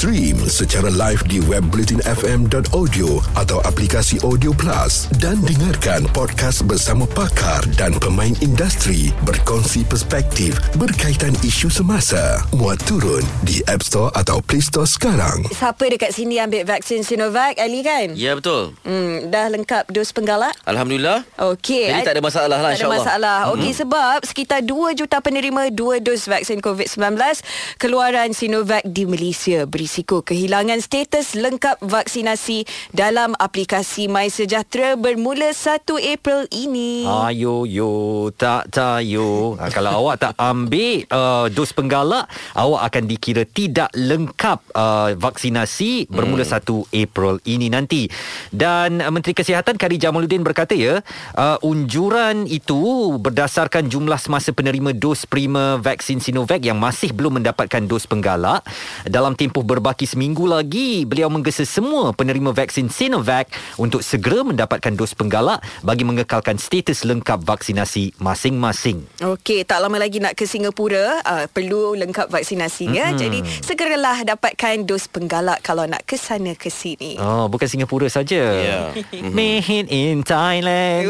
Stream secara live di web bulletinfm.audio atau aplikasi Audio Plus dan dengarkan podcast bersama pakar dan pemain industri berkongsi perspektif berkaitan isu semasa. Muat turun di App Store atau Play Store sekarang. Siapa dekat sini ambil vaksin Sinovac, Ali kan? Ya betul. Hmm, dah lengkap dos penggalak? Alhamdulillah. Okey. Jadi I- tak ada masalah lah Tak ada insyaAllah. masalah. Okey Mhm. sebab sekitar 2 juta penerima 2 dos vaksin COVID-19 keluaran Sinovac di Malaysia berisiko kehilangan status lengkap vaksinasi dalam aplikasi My Sejahtera bermula 1 April ini. Ayo yo tak tayo. Ha, kalau awak tak ambil uh, dos penggalak, awak akan dikira tidak lengkap uh, vaksinasi bermula Hmm. 1 April ini nanti. Dan uh, Menteri Kesihatan Kari Jamaluddin berkata ya, uh, unjuran itu berdasarkan jumlah semasa penerima dos prima vaksin Sinovac yang masih belum mendapatkan dos penggalak. Dalam tempoh berbaki seminggu lagi, beliau menggesa semua penerima vaksin Sinovac untuk segera mendapatkan dos penggalak bagi mengekalkan status lengkap vaksinasi masing-masing. Okey, tak lama lagi nak ke Singapura, uh, perlu lengkap vaksinasinya. Mm-mm. Jadi segeralah dapatkan dos penggalak kalau nak ke sana ke sini. Oh, bukan Singapura saja. Ya. Made in Thailand.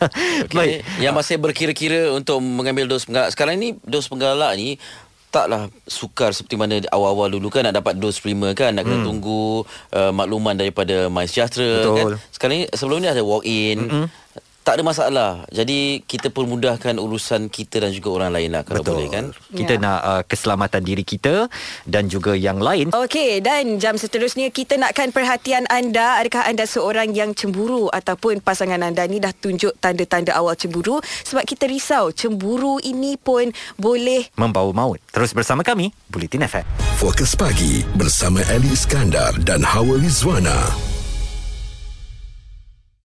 Baik. Yang masih berkira-kira untuk mengambil dos penggalak. Sekarang ni dos penggalak ni taklah sukar seperti mana awal-awal dulu kan nak dapat dos prima kan nak kena Hmm. tunggu uh, makluman daripada My Sejahtera Betul. kan sekarang ni sebelum ni ada walk in Mm-mm. Tak ada masalah jadi kita permudahkan urusan kita dan juga orang lain lah kalau boleh kan Kita Ya. nak uh, keselamatan diri kita dan juga yang lain. Okey, dan jam seterusnya kita nakkan perhatian anda. Adakah anda seorang yang cemburu ataupun pasangan anda ni dah tunjuk tanda-tanda awal cemburu? Sebab kita risau cemburu ini pun boleh Membawa maut. Terus bersama kami, Bulletin FM. Fokus pagi bersama Ali Iskandar dan Hawa Rizwana.